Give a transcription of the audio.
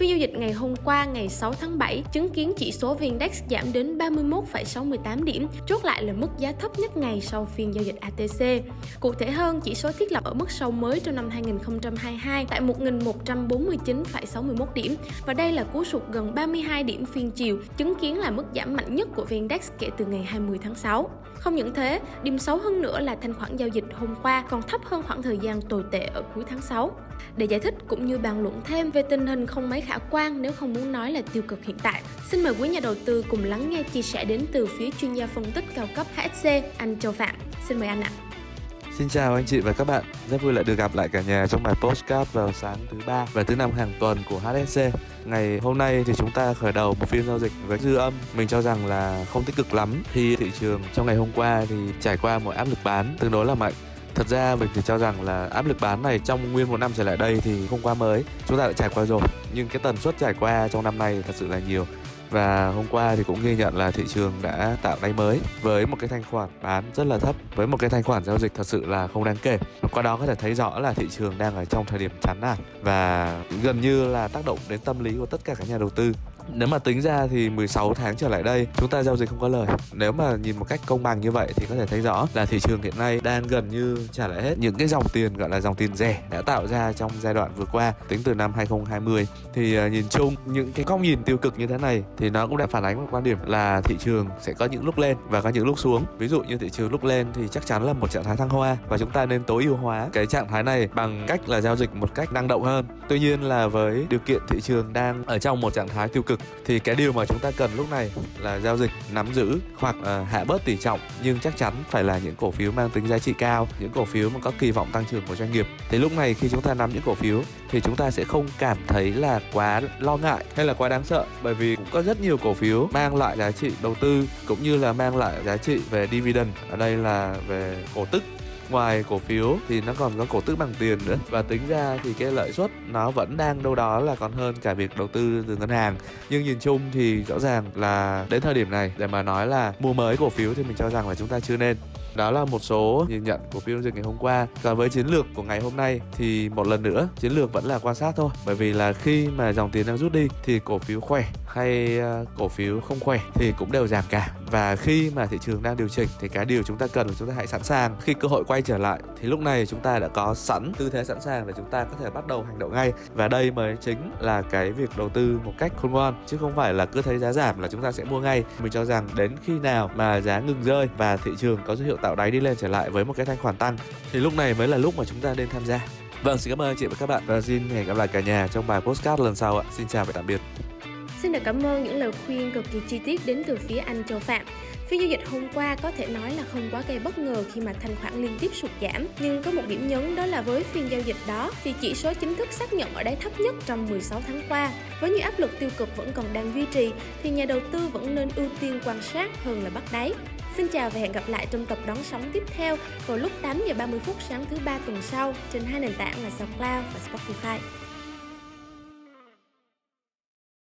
Phiên giao dịch ngày hôm qua ngày 6 tháng 7 chứng kiến chỉ số VN-Index giảm đến 31,68 điểm, chốt lại là mức giá thấp nhất ngày sau phiên giao dịch ATC. Cụ thể hơn, chỉ số thiết lập ở mức sâu mới trong năm 2022 tại 1.149,61 điểm và đây là cú sụt gần 32 điểm phiên chiều, chứng kiến là mức giảm mạnh nhất của VN-Index kể từ ngày 20 tháng 6. Không những thế, điểm xấu hơn nữa là thanh khoản giao dịch hôm qua còn thấp hơn khoảng thời gian tồi tệ ở cuối tháng 6. Để giải thích cũng như bàn luận thêm về tình hình không mấy khả quan nếu không muốn nói là tiêu cực hiện tại, xin mời quý nhà đầu tư cùng lắng nghe chia sẻ đến từ phía chuyên gia phân tích cao cấp HSC, anh Châu Phạm. Xin mời anh ạ. Xin chào anh chị và các bạn, rất vui lại được gặp lại cả nhà trong bài postcard vào sáng thứ ba và thứ năm hàng tuần của HSC. Ngày hôm nay thì chúng ta khởi đầu một phiên giao dịch với dư âm, mình cho rằng là không tích cực lắm khi thị trường trong ngày hôm qua thì trải qua một áp lực bán tương đối là mạnh thật ra mình thì cho rằng là áp lực bán này trong nguyên một năm trở lại đây thì không quá mới. Chúng ta đã trải qua rồi, nhưng cái tần suất trải qua trong năm nay thật sự là nhiều. Và hôm qua thì cũng ghi nhận là thị trường đã tạo đáy mới với một cái thanh khoản bán rất là thấp, với một cái thanh khoản giao dịch thật sự là không đáng kể. Qua đó có thể thấy rõ là thị trường đang ở trong thời điểm chán nản và gần như là tác động đến tâm lý của tất cả các nhà đầu tư nếu mà tính ra thì 16 tháng trở lại đây chúng ta giao dịch không có lời. Nếu mà nhìn một cách công bằng như vậy thì có thể thấy rõ là thị trường hiện nay đang gần như trả lại hết những cái dòng tiền gọi là dòng tiền rẻ đã tạo ra trong giai đoạn vừa qua tính từ năm 2020 thì uh, nhìn chung những cái góc nhìn tiêu cực như thế này thì nó cũng đã phản ánh một quan điểm là thị trường sẽ có những lúc lên và có những lúc xuống. Ví dụ như thị trường lúc lên thì chắc chắn là một trạng thái thăng hoa và chúng ta nên tối ưu hóa cái trạng thái này bằng cách là giao dịch một cách năng động hơn. Tuy nhiên là với điều kiện thị trường đang ở trong một trạng thái tiêu cực thì cái điều mà chúng ta cần lúc này là giao dịch nắm giữ hoặc uh, hạ bớt tỷ trọng. Nhưng chắc chắn phải là những cổ phiếu mang tính giá trị cao những cổ phiếu mà có kỳ vọng tăng trưởng của doanh nghiệp. Thì lúc này khi chúng ta nắm những cổ phiếu thì chúng ta sẽ không cảm thấy là quá lo ngại hay là quá đáng sợ. Bởi vì cũng có rất nhiều cổ phiếu mang lại giá trị đầu tư cũng như là mang lại giá trị về dividend. Ở đây là về cổ tức ngoài cổ phiếu thì nó còn có cổ tức bằng tiền nữa. Và tính ra thì cái lợi suất nó vẫn đang đâu đó là còn hơn cả việc đầu tư từ ngân hàng. Nhưng nhìn chung thì rõ ràng là đến thời điểm này, để mà nói là mua mới cổ phiếu thì mình cho rằng là chúng ta chưa nên đó là một số nhìn nhận của phiên giao dịch ngày hôm qua. Còn với chiến lược của ngày hôm nay thì một lần nữa, chiến lược vẫn là quan sát thôi. Bởi vì là khi mà dòng tiền đang rút đi thì cổ phiếu khỏe hay ờ, cổ phiếu không khỏe thì cũng đều giảm cả. Và khi mà thị trường đang điều chỉnh thì cái điều chúng ta cần là chúng ta hãy sẵn sàng. Khi cơ hội quay trở lại thì lúc này chúng ta đã có sẵn tư thế sẵn sàng để chúng ta có thể bắt đầu hành động ngay. Và đây mới chính là cái việc đầu tư một cách khôn ngoan, chứ không phải là cứ thấy giá giảm là chúng ta sẽ mua ngay. Mình cho rằng đến khi nào mà giá ngừng rơi và thị trường có dấu hiệu tạo đáy đi lên trở lại với một cái thanh khoản tăng thì lúc này mới là lúc mà chúng ta nên tham gia Vâng, xin cảm ơn chị và các bạn và xin hẹn gặp lại cả nhà trong bài postcard lần sau ạ. Xin chào và tạm biệt. Xin được cảm ơn những lời khuyên cực kỳ chi tiết đến từ phía anh Châu Phạm. Phiên giao dịch hôm qua có thể nói là không quá gây bất ngờ khi mà thanh khoản liên tiếp sụt giảm, nhưng có một điểm nhấn đó là với phiên giao dịch đó thì chỉ số chính thức xác nhận ở đáy thấp nhất trong 16 tháng qua. Với những áp lực tiêu cực vẫn còn đang duy trì thì nhà đầu tư vẫn nên ưu tiên quan sát hơn là bắt đáy. Xin chào và hẹn gặp lại trong tập đón sóng tiếp theo vào lúc 8 giờ 30 phút sáng thứ ba tuần sau trên hai nền tảng là SoundCloud và Spotify.